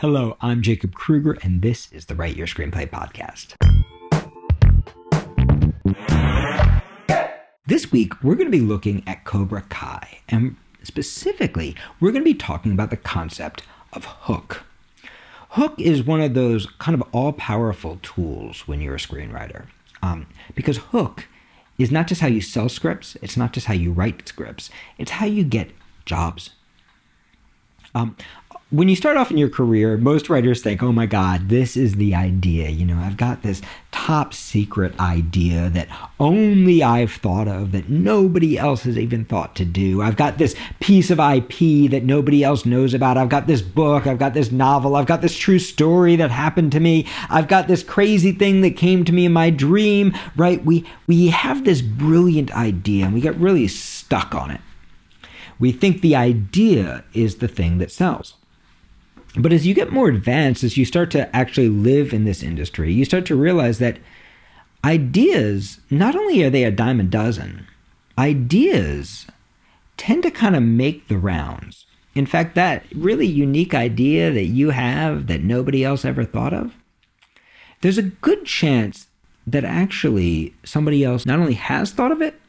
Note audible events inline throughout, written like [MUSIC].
Hello, I'm Jacob Krueger, and this is the Write Your Screenplay podcast. This week, we're going to be looking at Cobra Kai, and specifically, we're going to be talking about the concept of hook. Hook is one of those kind of all powerful tools when you're a screenwriter, um, because hook is not just how you sell scripts, it's not just how you write scripts, it's how you get jobs. Um, when you start off in your career, most writers think, oh my God, this is the idea. You know, I've got this top secret idea that only I've thought of, that nobody else has even thought to do. I've got this piece of IP that nobody else knows about. I've got this book. I've got this novel. I've got this true story that happened to me. I've got this crazy thing that came to me in my dream, right? We, we have this brilliant idea and we get really stuck on it. We think the idea is the thing that sells. But as you get more advanced, as you start to actually live in this industry, you start to realize that ideas, not only are they a dime a dozen, ideas tend to kind of make the rounds. In fact, that really unique idea that you have that nobody else ever thought of, there's a good chance that actually somebody else not only has thought of it,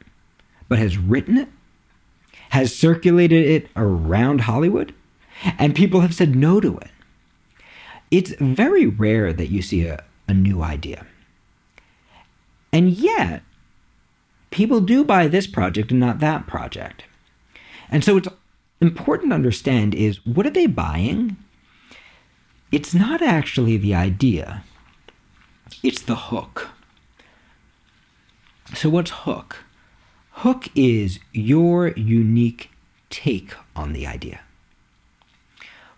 but has written it, has circulated it around Hollywood, and people have said no to it. It's very rare that you see a, a new idea. And yet, people do buy this project and not that project. And so it's important to understand is what are they buying? It's not actually the idea. It's the hook. So what's hook? Hook is your unique take on the idea.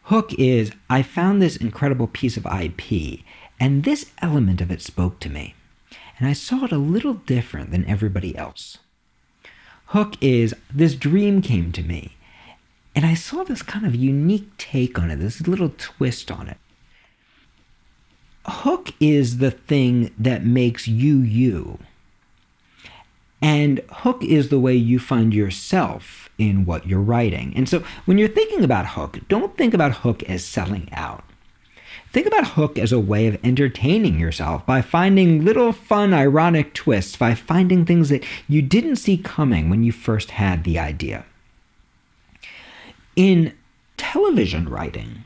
Hook is I found this incredible piece of IP, and this element of it spoke to me, and I saw it a little different than everybody else. Hook is this dream came to me, and I saw this kind of unique take on it, this little twist on it. Hook is the thing that makes you you. And hook is the way you find yourself in what you're writing. And so when you're thinking about hook, don't think about hook as selling out. Think about hook as a way of entertaining yourself by finding little fun, ironic twists, by finding things that you didn't see coming when you first had the idea. In television writing,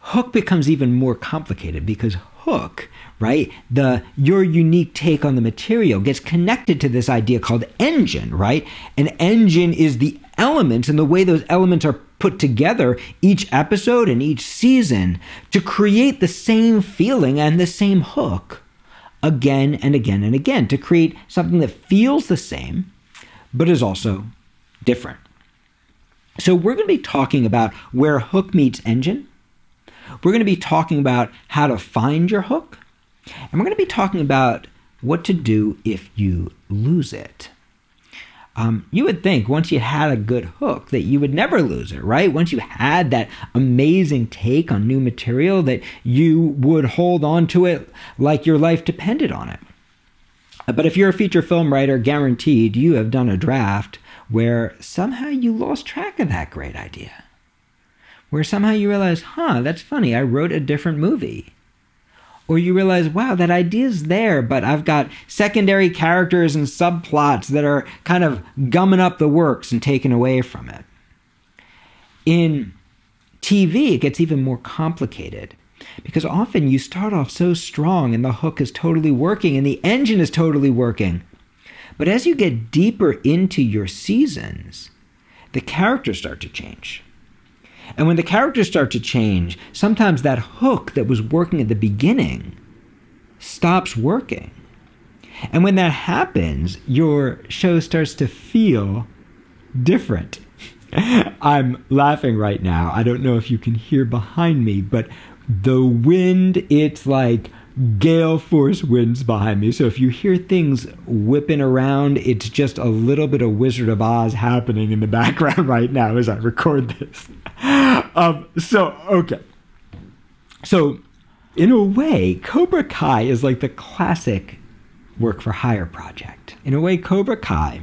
hook becomes even more complicated because hook right? The your unique take on the material gets connected to this idea called engine, right? An engine is the elements and the way those elements are put together each episode and each season to create the same feeling and the same hook again and again and again to create something that feels the same but is also different. So we're going to be talking about where hook meets engine. We're going to be talking about how to find your hook and we're going to be talking about what to do if you lose it. Um, you would think once you had a good hook that you would never lose it, right? Once you had that amazing take on new material, that you would hold on to it like your life depended on it. But if you're a feature film writer, guaranteed you have done a draft where somehow you lost track of that great idea. Where somehow you realize, huh, that's funny, I wrote a different movie or you realize, wow, that idea's there, but I've got secondary characters and subplots that are kind of gumming up the works and taken away from it. In TV, it gets even more complicated because often you start off so strong and the hook is totally working and the engine is totally working. But as you get deeper into your seasons, the characters start to change. And when the characters start to change, sometimes that hook that was working at the beginning stops working. And when that happens, your show starts to feel different. [LAUGHS] I'm laughing right now. I don't know if you can hear behind me, but the wind, it's like gale force winds behind me. So if you hear things whipping around, it's just a little bit of Wizard of Oz happening in the [LAUGHS] background right now as I record this. Um, so, okay. So, in a way, Cobra Kai is like the classic work for hire project. In a way, Cobra Kai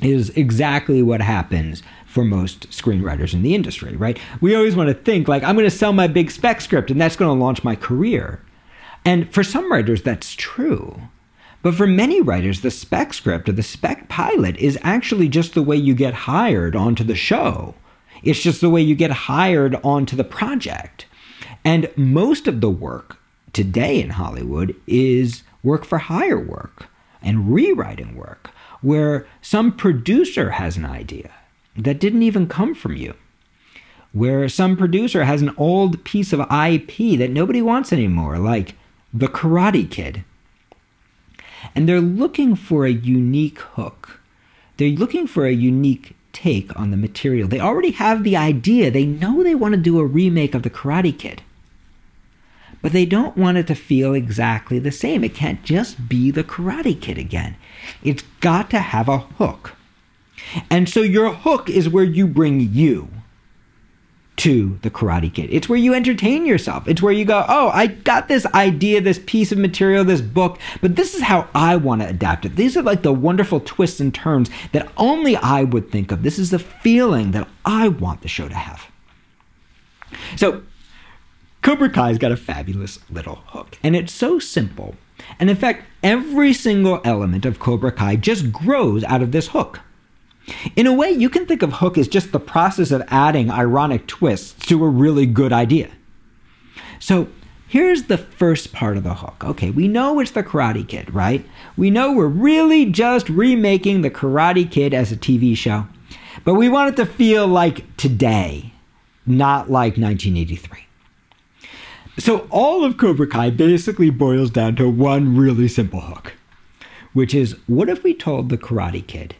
is exactly what happens for most screenwriters in the industry, right? We always want to think like I'm going to sell my big spec script and that's going to launch my career. And for some writers that's true. But for many writers, the spec script or the spec pilot is actually just the way you get hired onto the show. It's just the way you get hired onto the project. And most of the work today in Hollywood is work for hire work and rewriting work, where some producer has an idea that didn't even come from you, where some producer has an old piece of IP that nobody wants anymore, like The Karate Kid. And they're looking for a unique hook. They're looking for a unique take on the material. They already have the idea. They know they want to do a remake of The Karate Kid. But they don't want it to feel exactly the same. It can't just be The Karate Kid again. It's got to have a hook. And so your hook is where you bring you to the Karate Kid. It's where you entertain yourself. It's where you go, oh, I got this idea, this piece of material, this book, but this is how I want to adapt it. These are like the wonderful twists and turns that only I would think of. This is the feeling that I want the show to have. So, Cobra Kai's got a fabulous little hook, and it's so simple. And in fact, every single element of Cobra Kai just grows out of this hook. In a way, you can think of Hook as just the process of adding ironic twists to a really good idea. So, here's the first part of the hook. Okay, we know it's the Karate Kid, right? We know we're really just remaking the Karate Kid as a TV show, but we want it to feel like today, not like 1983. So, all of Cobra Kai basically boils down to one really simple hook, which is what if we told the Karate Kid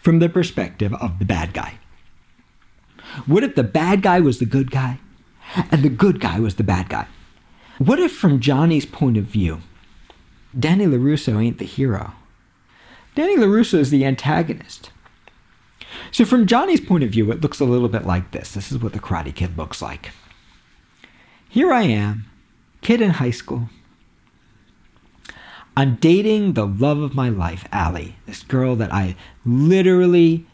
from the perspective of the bad guy. What if the bad guy was the good guy and the good guy was the bad guy? What if, from Johnny's point of view, Danny LaRusso ain't the hero? Danny LaRusso is the antagonist. So, from Johnny's point of view, it looks a little bit like this. This is what the Karate Kid looks like. Here I am, kid in high school, I'm dating the love of my life, Ali, this girl that I literally,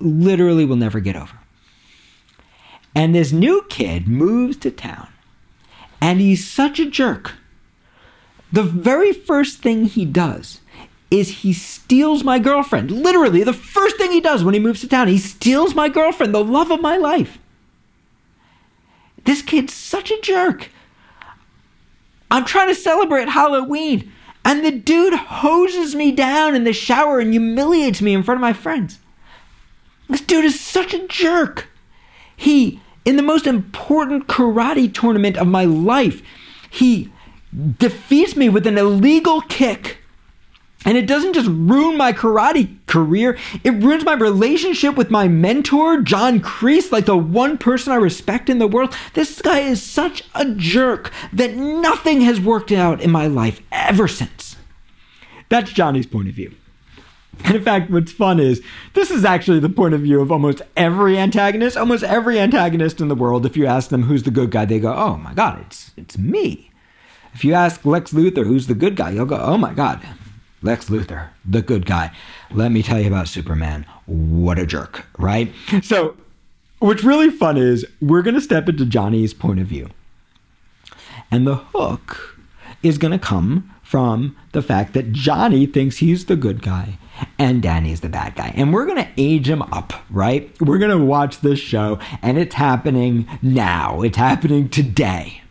literally will never get over. And this new kid moves to town, and he's such a jerk. The very first thing he does is he steals my girlfriend. Literally, the first thing he does when he moves to town, he steals my girlfriend, the love of my life. This kid's such a jerk. I'm trying to celebrate Halloween. And the dude hoses me down in the shower and humiliates me in front of my friends. This dude is such a jerk. He, in the most important karate tournament of my life, he defeats me with an illegal kick and it doesn't just ruin my karate career, it ruins my relationship with my mentor, John Kreese, like the one person I respect in the world. This guy is such a jerk that nothing has worked out in my life ever since. That's Johnny's point of view. And in fact, what's fun is this is actually the point of view of almost every antagonist. Almost every antagonist in the world, if you ask them who's the good guy, they go, "Oh my God, it's it's me." If you ask Lex Luthor who's the good guy, you'll go, "Oh my God, Lex Luthor, the good guy. Let me tell you about Superman. What a jerk, right? [LAUGHS] So, what's really fun is we're going to step into Johnny's point of view. And the hook is going to come from the fact that Johnny thinks he's the good guy and Danny's the bad guy. And we're going to age him up, right? We're going to watch this show and it's happening now. It's happening today.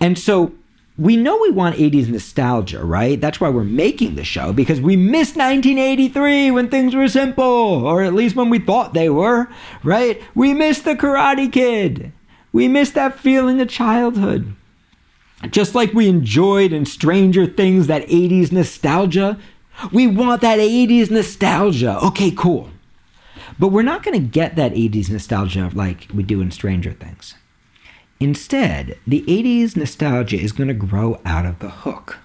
And so we know we want 80s nostalgia, right? That's why we're making the show, because we missed 1983 when things were simple, or at least when we thought they were, right? We missed the Karate Kid. We missed that feeling of childhood. Just like we enjoyed in Stranger Things that 80s nostalgia, we want that 80s nostalgia. Okay, cool. But we're not going to get that 80s nostalgia like we do in Stranger Things. Instead, the 80s nostalgia is going to grow out of the hook.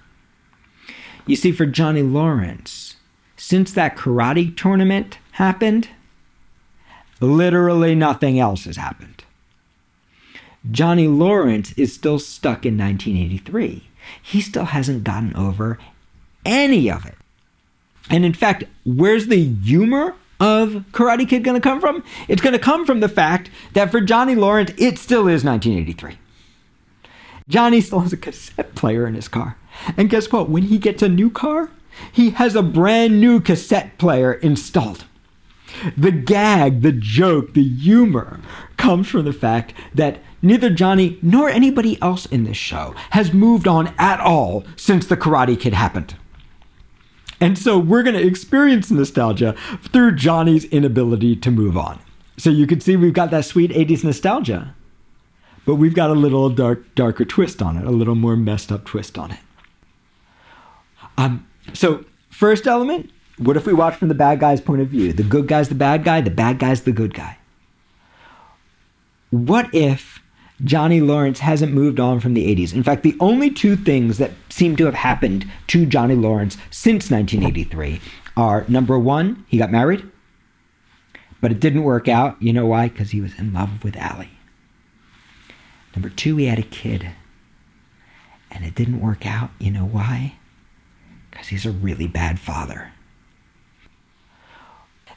You see, for Johnny Lawrence, since that karate tournament happened, literally nothing else has happened. Johnny Lawrence is still stuck in 1983. He still hasn't gotten over any of it. And in fact, where's the humor of Karate Kid going to come from? It's going to come from the fact that for Johnny Lawrence, it still is 1983. Johnny still has a cassette player in his car. And guess what? When he gets a new car, he has a brand new cassette player installed. The gag, the joke, the humor comes from the fact that neither Johnny nor anybody else in this show has moved on at all since the Karate Kid happened. And so we're going to experience nostalgia through Johnny's inability to move on. So you can see we've got that sweet 80s nostalgia, but we've got a little dark, darker twist on it, a little more messed up twist on it. Um, so, first element what if we watch from the bad guy's point of view? The good guy's the bad guy, the bad guy's the good guy. What if Johnny Lawrence hasn't moved on from the 80s? In fact, the only two things that seem to have happened to Johnny Lawrence since 1983 are number one, he got married, but it didn't work out. You know why? Because he was in love with Ali. Number two, he had a kid, and it didn't work out. You know why? Because he's a really bad father.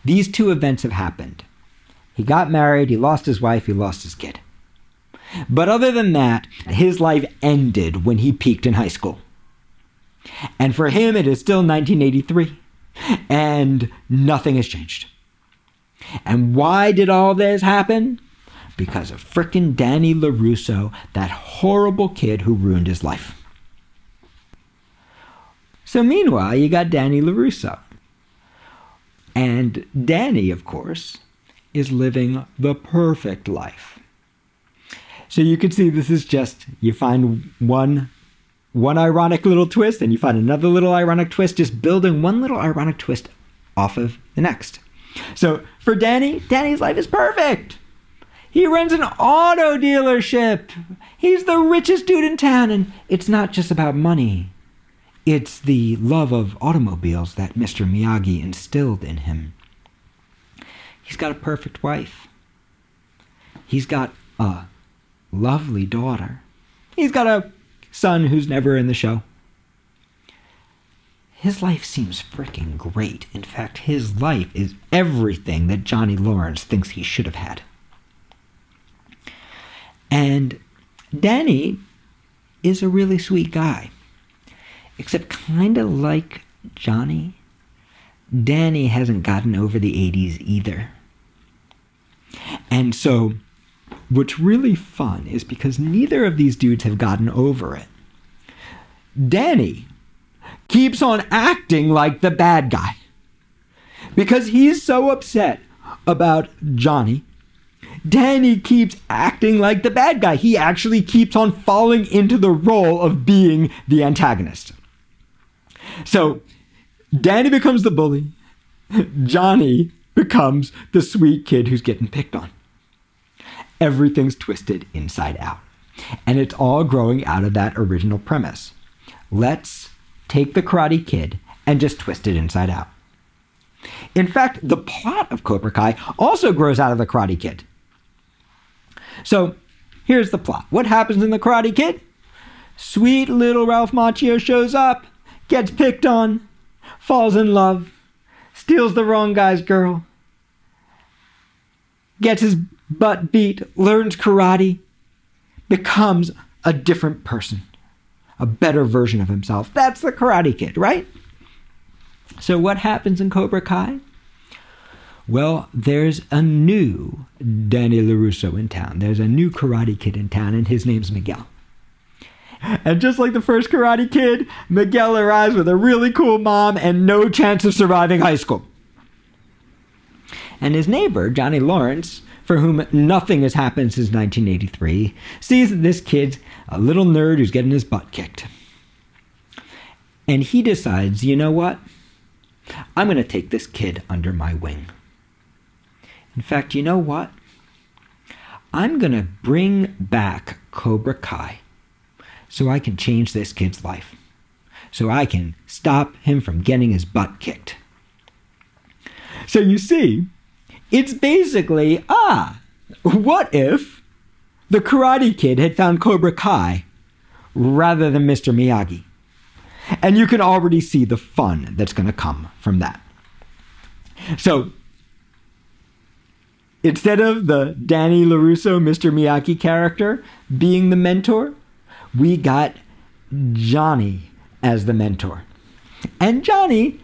These two events have happened. He got married, he lost his wife, he lost his kid. But other than that, his life ended when he peaked in high school. And for him, it is still 1983, and nothing has changed. And why did all this happen? Because of frickin' Danny LaRusso, that horrible kid who ruined his life. So, meanwhile, you got Danny LaRusso. And Danny, of course, is living the perfect life. So you can see this is just you find one one ironic little twist and you find another little ironic twist just building one little ironic twist off of the next. So for Danny, Danny's life is perfect. He runs an auto dealership. He's the richest dude in town and it's not just about money. It's the love of automobiles that Mr. Miyagi instilled in him. He's got a perfect wife. He's got a lovely daughter. He's got a son who's never in the show. His life seems freaking great. In fact, his life is everything that Johnny Lawrence thinks he should have had. And Danny is a really sweet guy. Except, kind of like Johnny, Danny hasn't gotten over the 80s either. And so, what's really fun is because neither of these dudes have gotten over it. Danny keeps on acting like the bad guy because he's so upset about Johnny. Danny keeps acting like the bad guy. He actually keeps on falling into the role of being the antagonist. So Danny becomes the bully. Johnny becomes the sweet kid who's getting picked on. Everything's twisted inside out. And it's all growing out of that original premise. Let's take the Karate Kid and just twist it inside out. In fact, the plot of Cobra Kai also grows out of the Karate Kid. So here's the plot. What happens in the Karate Kid? Sweet little Ralph Macchio shows up gets picked on, falls in love, steals the wrong guy's girl, gets his butt beat, learns karate, becomes a different person, a better version of himself. That's the Karate Kid, right? So, what happens in Cobra Kai? Well, there's a new Danny LaRusso in town. There's a new Karate Kid in town, and his name's Miguel. And just like the first Karate Kid, Miguel arrives with a really cool mom and no chance of surviving high school. And his neighbor, Johnny Lawrence, for whom nothing has happened since 1983, sees that this kid's a little nerd who's getting his butt kicked. And he decides, you know what? I'm going to take this kid under my wing. In fact, you know what? I'm going to bring back Cobra Kai so I can change this kid's life. So I can stop him from getting his butt kicked. So you see, it's basically ah, what if the Karate Kid had found Cobra Kai rather than Mr. Miyagi? And you can already see the fun that's going to come from that. So, instead of the Danny LaRusso, Mr. Miyagi character being the mentor, we got Johnny as the mentor. And Johnny,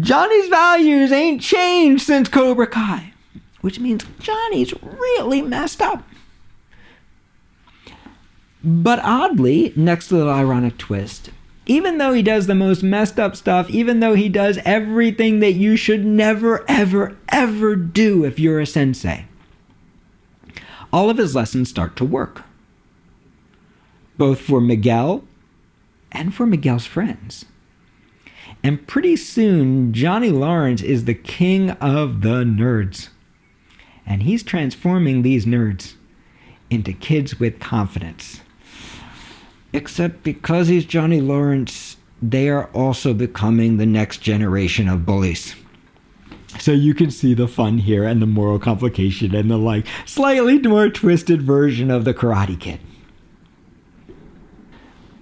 Johnny's values ain't changed since Cobra Kai, which means Johnny's really messed up. But oddly, next little ironic twist, even though he does the most messed up stuff, even though he does everything that you should never, ever, ever do if you're a sensei, all of his lessons start to work. Both for Miguel and for Miguel's friends. And pretty soon, Johnny Lawrence is the king of the nerds. And he's transforming these nerds into kids with confidence. Except because he's Johnny Lawrence, they are also becoming the next generation of bullies. So you can see the fun here and the moral complication and the like slightly more twisted version of the Karate Kid.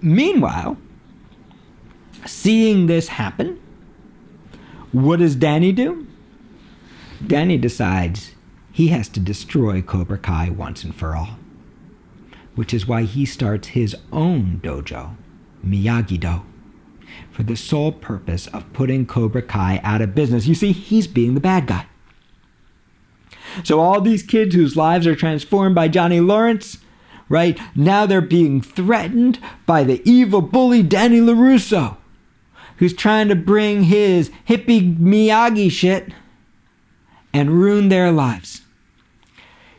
Meanwhile, seeing this happen, what does Danny do? Danny decides he has to destroy Cobra Kai once and for all which is why he starts his own dojo, Miyagi Do, for the sole purpose of putting Cobra Kai out of business. You see, he's being the bad guy. So all these kids whose lives are transformed by Johnny Lawrence, right, now they're being threatened by the evil bully Danny LaRusso, who's trying to bring his hippie Miyagi shit and ruin their lives.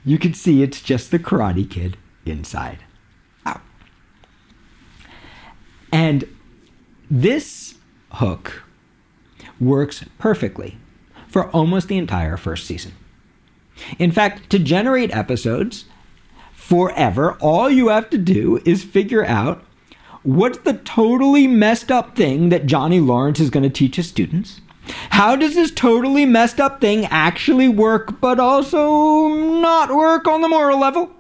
You can see it's just the Karate Kid inside out. And this hook works perfectly for almost the entire first season. In fact, to generate episodes forever, all you have to do is figure out what's the totally messed up thing that Johnny Lawrence is going to teach his students. How does this totally messed up thing actually work, but also not work on the moral level?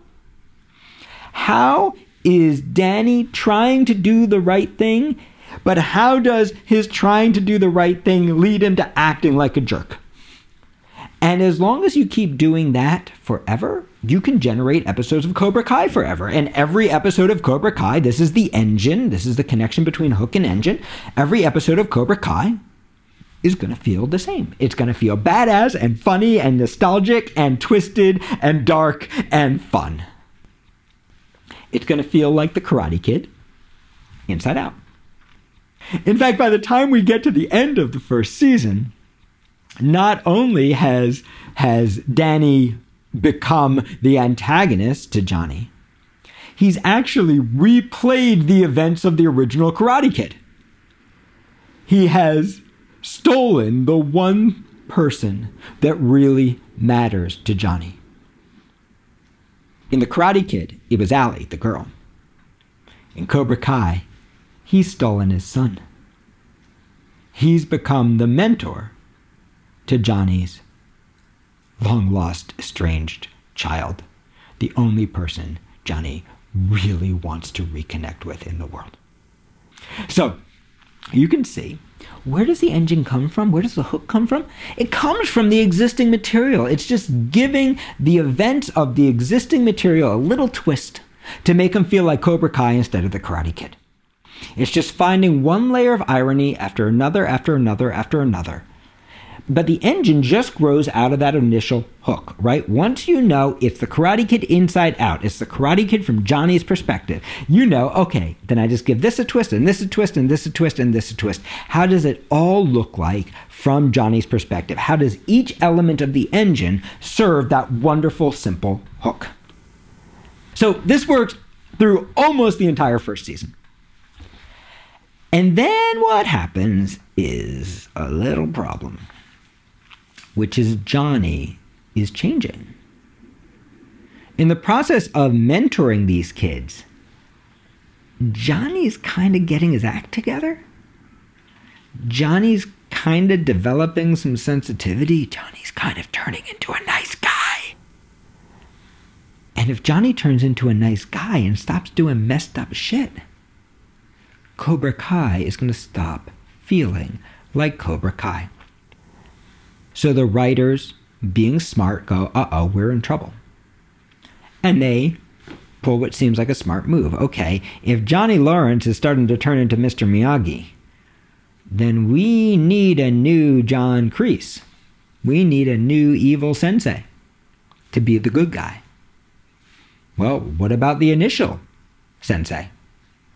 How is Danny trying to do the right thing, but how does his trying to do the right thing lead him to acting like a jerk? And as long as you keep doing that forever, you can generate episodes of Cobra Kai forever. And every episode of Cobra Kai, this is the engine, this is the connection between hook and engine. Every episode of Cobra Kai is going to feel the same. It's going to feel badass and funny and nostalgic and twisted and dark and fun it's going to feel like the Karate Kid inside out. In fact, by the time we get to the end of the first season, not only has has Danny become the antagonist to Johnny, he's actually replayed the events of the original Karate Kid. He has stolen the one person that really matters to Johnny. In The Karate Kid, it was Ali, the girl. In Cobra Kai, he's stolen his son. He's become the mentor to Johnny's long lost, estranged child, the only person Johnny really wants to reconnect with in the world. So, you can see where does the engine come from? Where does the hook come from? It comes from the existing material. It's just giving the events of the existing material a little twist to make them feel like Cobra Kai instead of the Karate Kid. It's just finding one layer of irony after another, after another, after another, but the engine just grows out of that initial hook, right? Once you know it's the Karate Kid inside out, it's the Karate Kid from Johnny's perspective, you know, okay, then I just give this a twist and this a twist and this a twist and this a twist. How does it all look like from Johnny's perspective? How does each element of the engine serve that wonderful, simple hook? So this works through almost the entire first season. And then what happens is a little problem which is Johnny, is changing. In the process of mentoring these kids, Johnny's kind of getting his act together. Johnny's kind of developing some sensitivity. Johnny's kind of turning into a nice guy. And if Johnny turns into a nice guy and stops doing messed up shit, Cobra Kai is going to stop feeling like Cobra Kai. So the writers, being smart, go, uh oh, we're in trouble. And they pull what seems like a smart move. Okay, if Johnny Lawrence is starting to turn into Mr. Miyagi, then we need a new John Kreese. We need a new evil sensei to be the good guy. Well, what about the initial sensei?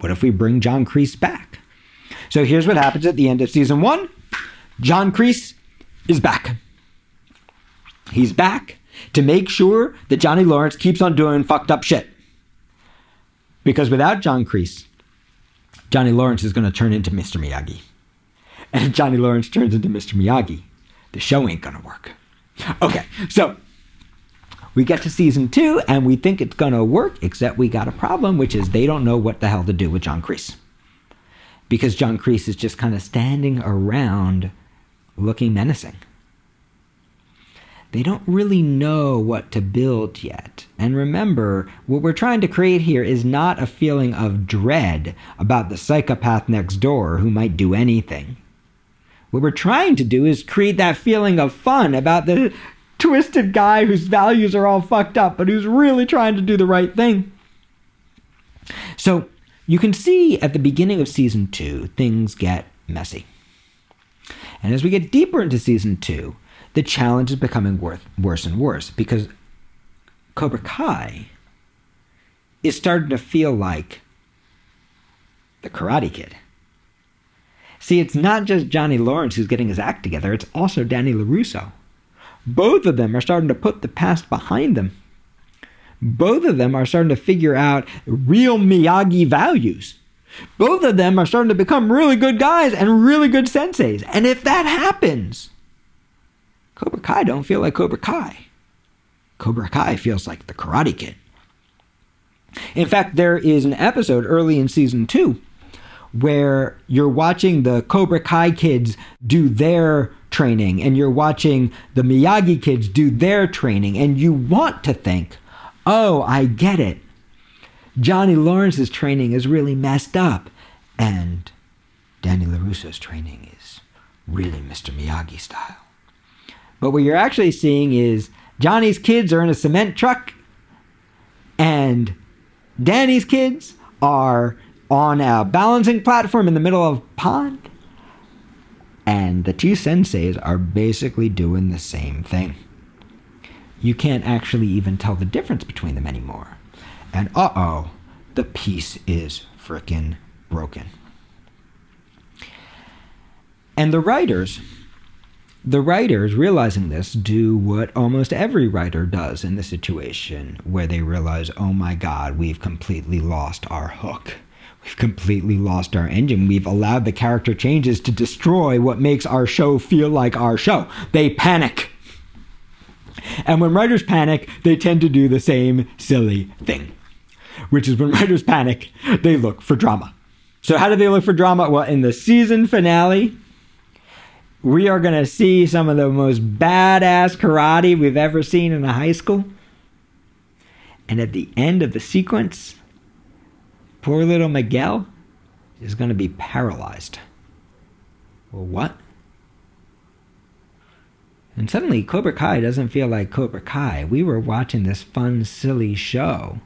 What if we bring John Kreese back? So here's what happens at the end of season one John Kreese is back. He's back to make sure that Johnny Lawrence keeps on doing fucked up shit. Because without John Kreese, Johnny Lawrence is going to turn into Mr. Miyagi. And if Johnny Lawrence turns into Mr. Miyagi, the show ain't going to work. Okay, so we get to season two and we think it's going to work, except we got a problem, which is they don't know what the hell to do with John Kreese. Because John Kreese is just kind of standing around looking menacing they don't really know what to build yet. And remember, what we're trying to create here is not a feeling of dread about the psychopath next door who might do anything. What we're trying to do is create that feeling of fun about the twisted guy whose values are all fucked up, but who's really trying to do the right thing. So, you can see at the beginning of season two, things get messy. And as we get deeper into season two, the challenge is becoming worse and worse because Cobra Kai is starting to feel like the Karate Kid. See, it's not just Johnny Lawrence who's getting his act together, it's also Danny LaRusso. Both of them are starting to put the past behind them. Both of them are starting to figure out real Miyagi values. Both of them are starting to become really good guys and really good senseis. And if that happens, Cobra Kai don't feel like Cobra Kai. Cobra Kai feels like the Karate Kid. In fact, there is an episode early in season two where you're watching the Cobra Kai kids do their training and you're watching the Miyagi kids do their training, and you want to think, oh, I get it. Johnny Lawrence's training is really messed up, and Danny LaRusso's training is really Mr. Miyagi style. But what you're actually seeing is Johnny's kids are in a cement truck, and Danny's kids are on a balancing platform in the middle of a pond. And the two senseis are basically doing the same thing. You can't actually even tell the difference between them anymore. And uh oh, the piece is frickin' broken. And the writers the writers, realizing this, do what almost every writer does in the situation, where they realize, oh my God, we've completely lost our hook. We've completely lost our engine. We've allowed the character changes to destroy what makes our show feel like our show. They panic. And when writers panic, they tend to do the same silly thing, which is when [LAUGHS] writers panic, they look for drama. So, how do they look for drama? Well, in the season finale, we are going to see some of the most badass karate we've ever seen in a high school. And at the end of the sequence, poor little Miguel is going to be paralyzed. Well, what? And suddenly, Cobra Kai doesn't feel like Cobra Kai. We were watching this fun, silly show.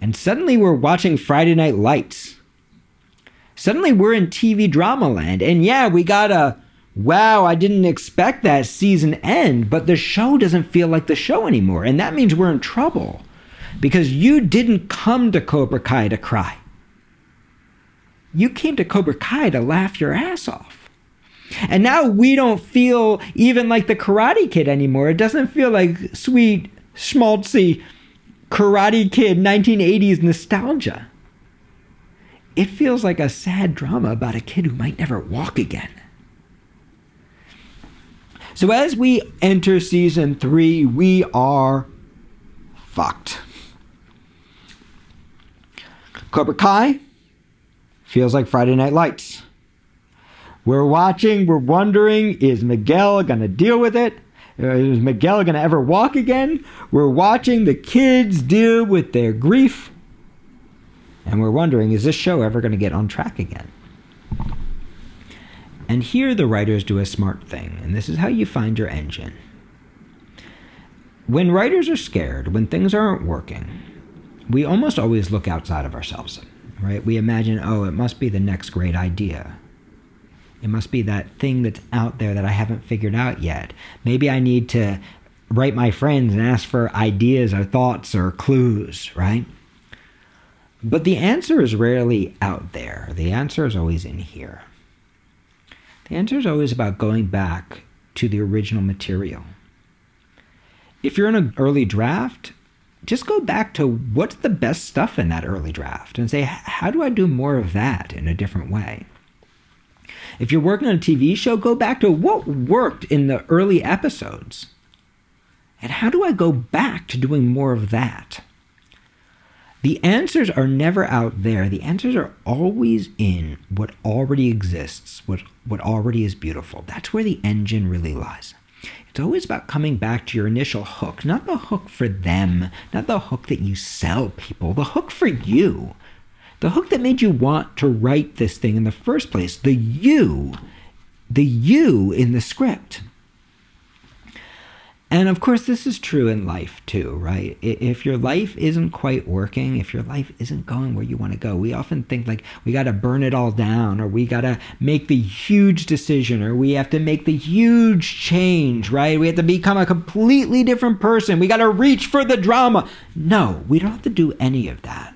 And suddenly, we're watching Friday Night Lights. Suddenly, we're in TV drama land. And yeah, we got a wow, I didn't expect that season end, but the show doesn't feel like the show anymore. And that means we're in trouble because you didn't come to Cobra Kai to cry. You came to Cobra Kai to laugh your ass off. And now we don't feel even like the Karate Kid anymore. It doesn't feel like sweet, schmaltzy Karate Kid 1980s nostalgia. It feels like a sad drama about a kid who might never walk again. So as we enter season three, we are fucked. Cobra Kai feels like Friday Night Lights. We're watching, we're wondering, is Miguel going to deal with it? Uh, is Miguel going to ever walk again? We're watching the kids deal with their grief. And we're wondering, is this show ever going to get on track again? And here the writers do a smart thing, and this is how you find your engine. When writers are scared, when things aren't working, we almost always look outside of ourselves, right? We imagine, oh, it must be the next great idea. It must be that thing that's out there that I haven't figured out yet. Maybe I need to write my friends and ask for ideas or thoughts or clues, right? But the answer is rarely out there. The answer is always in here. The answer is always about going back to the original material. If you're in an early draft, just go back to what's the best stuff in that early draft and say, how do I do more of that in a different way? If you're working on a TV show, go back to what worked in the early episodes. And how do I go back to doing more of that? The answers are never out there. The answers are always in what already exists, what, what already is beautiful. That's where the engine really lies. It's always about coming back to your initial hook, not the hook for them, not the hook that you sell people, the hook for you. The hook that made you want to write this thing in the first place, the you, the you in the script. And of course, this is true in life too, right? If your life isn't quite working, if your life isn't going where you want to go, we often think like we got to burn it all down, or we got to make the huge decision, or we have to make the huge change, right? We have to become a completely different person. We got to reach for the drama. No, we don't have to do any of that.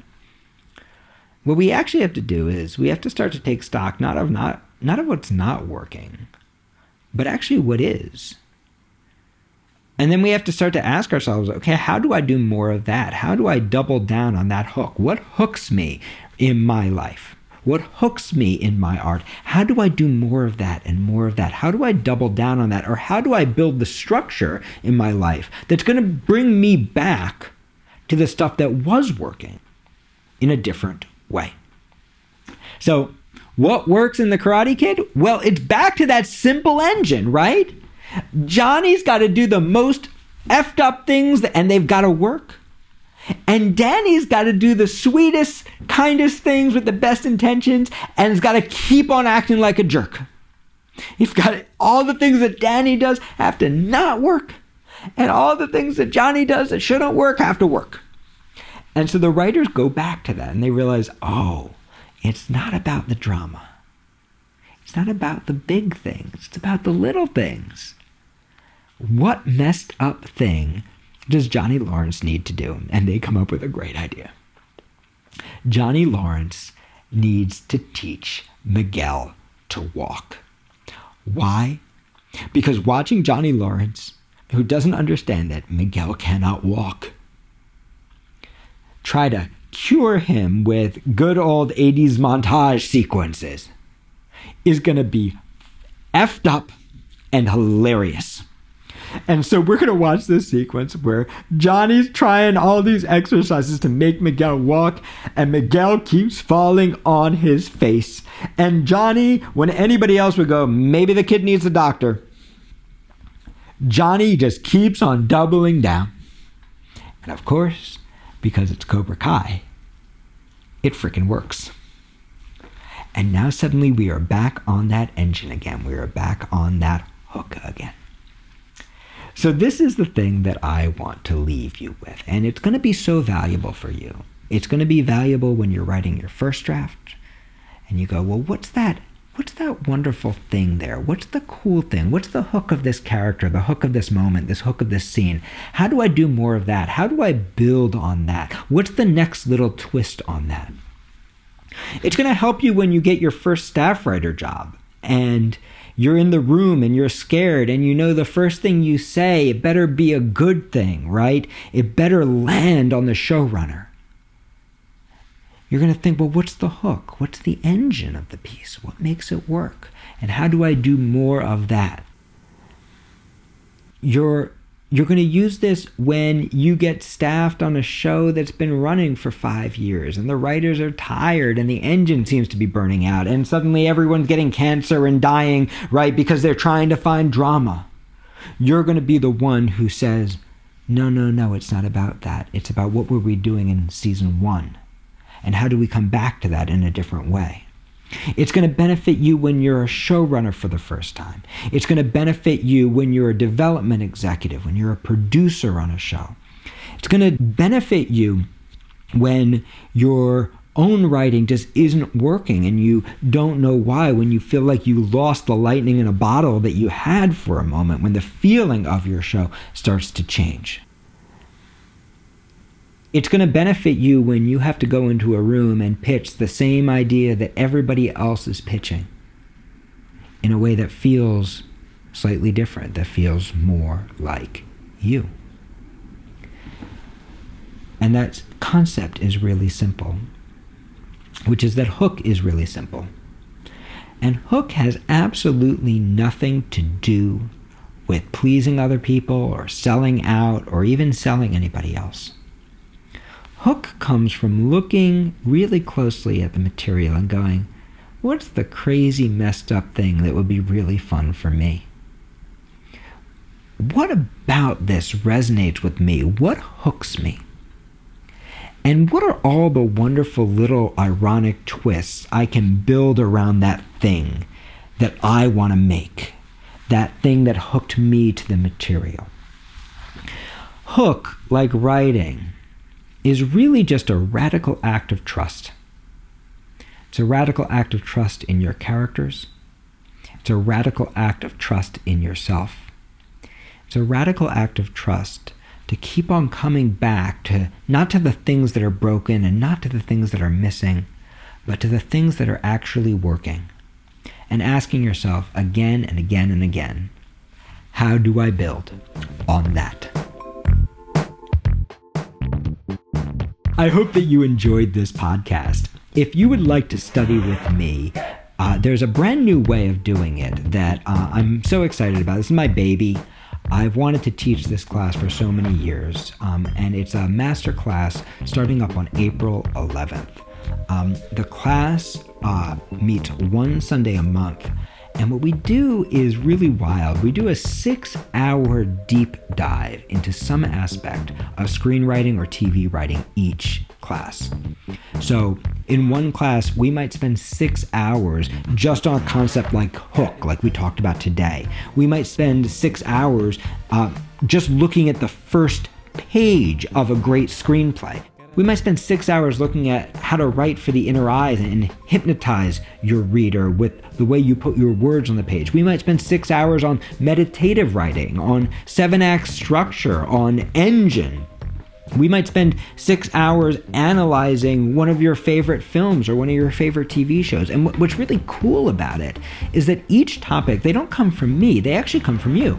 What we actually have to do is we have to start to take stock not of not not of what's not working, but actually what is. And then we have to start to ask ourselves, okay, how do I do more of that? How do I double down on that hook? What hooks me in my life? What hooks me in my art? How do I do more of that and more of that? How do I double down on that? Or how do I build the structure in my life that's going to bring me back to the stuff that was working in a different way? So, what works in the Karate Kid? Well, it's back to that simple engine, right? Johnny's got to do the most effed up things and they've got to work. And Danny's got to do the sweetest, kindest things with the best intentions and he's got to keep on acting like a jerk. He's got all the things that Danny does have to not work. And all the things that Johnny does that shouldn't work have to work. And so the writers go back to that and they realize, oh, it's not about the drama. It's not about the big things. It's about the little things. What messed up thing does Johnny Lawrence need to do? And they come up with a great idea. Johnny Lawrence needs to teach Miguel to walk. Why? Because watching Johnny Lawrence, who doesn't understand that Miguel cannot walk, try to cure him with good old 80s montage sequences is going to be effed up and hilarious. And so we're going to watch this sequence where Johnny's trying all these exercises to make Miguel walk, and Miguel keeps falling on his face. And Johnny, when anybody else would go, maybe the kid needs a doctor, Johnny just keeps on doubling down. And of course, because it's Cobra Kai, it freaking works. And now suddenly we are back on that engine again. We are back on that hook again. So, this is the thing that I want to leave you with. And it's going to be so valuable for you. It's going to be valuable when you're writing your first draft and you go, well, what's that? What's that wonderful thing there? What's the cool thing? What's the hook of this character, the hook of this moment, this hook of this scene? How do I do more of that? How do I build on that? What's the next little twist on that? It's going to help you when you get your first staff writer job and you're in the room and you're scared and you know the first thing you say, it better be a good thing, right? It better land on the showrunner. You're going to think, well, what's the hook? What's the engine of the piece? What makes it work? And how do I do more of that? You're you're going to use this when you get staffed on a show that's been running for five years and the writers are tired and the engine seems to be burning out and suddenly everyone's getting cancer and dying, right, because they're trying to find drama. You're going to be the one who says, no, no, no, it's not about that. It's about what were we doing in season one. And how do we come back to that in a different way? It's going to benefit you when you're a showrunner for the first time. It's going to benefit you when you're a development executive, when you're a producer on a show. It's going to benefit you when your own writing just isn't working and you don't know why, when you feel like you lost the lightning in a bottle that you had for a moment, when the feeling of your show starts to change. It's going to benefit you when you have to go into a room and pitch the same idea that everybody else is pitching in a way that feels slightly different, that feels more like you. And that concept is really simple, which is that hook is really simple. And hook has absolutely nothing to do with pleasing other people or selling out or even selling anybody else. Hook comes from looking really closely at the material and going, what's the crazy messed up thing that would be really fun for me? What about this resonates with me? What hooks me? And what are all the wonderful little ironic twists I can build around that thing that I want to make? That thing that hooked me to the material. Hook, like writing, is really just a radical act of trust. It's a radical act of trust in your characters. It's a radical act of trust in yourself. It's a radical act of trust to keep on coming back to not to the things that are broken and not to the things that are missing, but to the things that are actually working. And asking yourself again and again and again, how do I build on that? I hope that you enjoyed this podcast. If you would like to study with me, uh, there's a brand new way of doing it that uh, I'm so excited about. This is my baby. I've wanted to teach this class for so many years, um, and it's a master class starting up on April 11th. Um, the class uh, meets one Sunday a month, and what we do is really wild. We do a six hour deep dive into some aspect of screenwriting or TV writing each class. So, in one class, we might spend six hours just on a concept like hook, like we talked about today. We might spend six hours uh, just looking at the first page of a great screenplay. We might spend six hours looking at how to write for the inner eyes and hypnotize your reader with the way you put your words on the page. We might spend six hours on meditative writing, on seven act structure, on engine. We might spend six hours analyzing one of your favorite films or one of your favorite TV shows. And what's really cool about it is that each topic, they don't come from me, they actually come from you.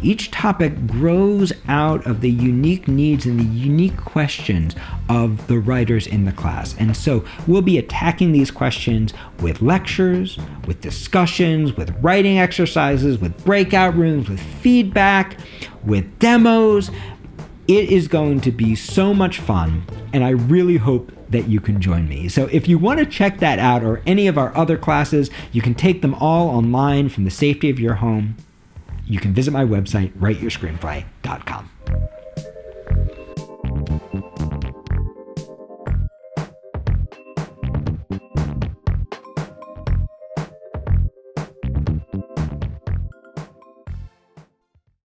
Each topic grows out of the unique needs and the unique questions of the writers in the class. And so we'll be attacking these questions with lectures, with discussions, with writing exercises, with breakout rooms, with feedback, with demos. It is going to be so much fun, and I really hope that you can join me. So if you want to check that out or any of our other classes, you can take them all online from the safety of your home you can visit my website, writeyourscreenplay.com.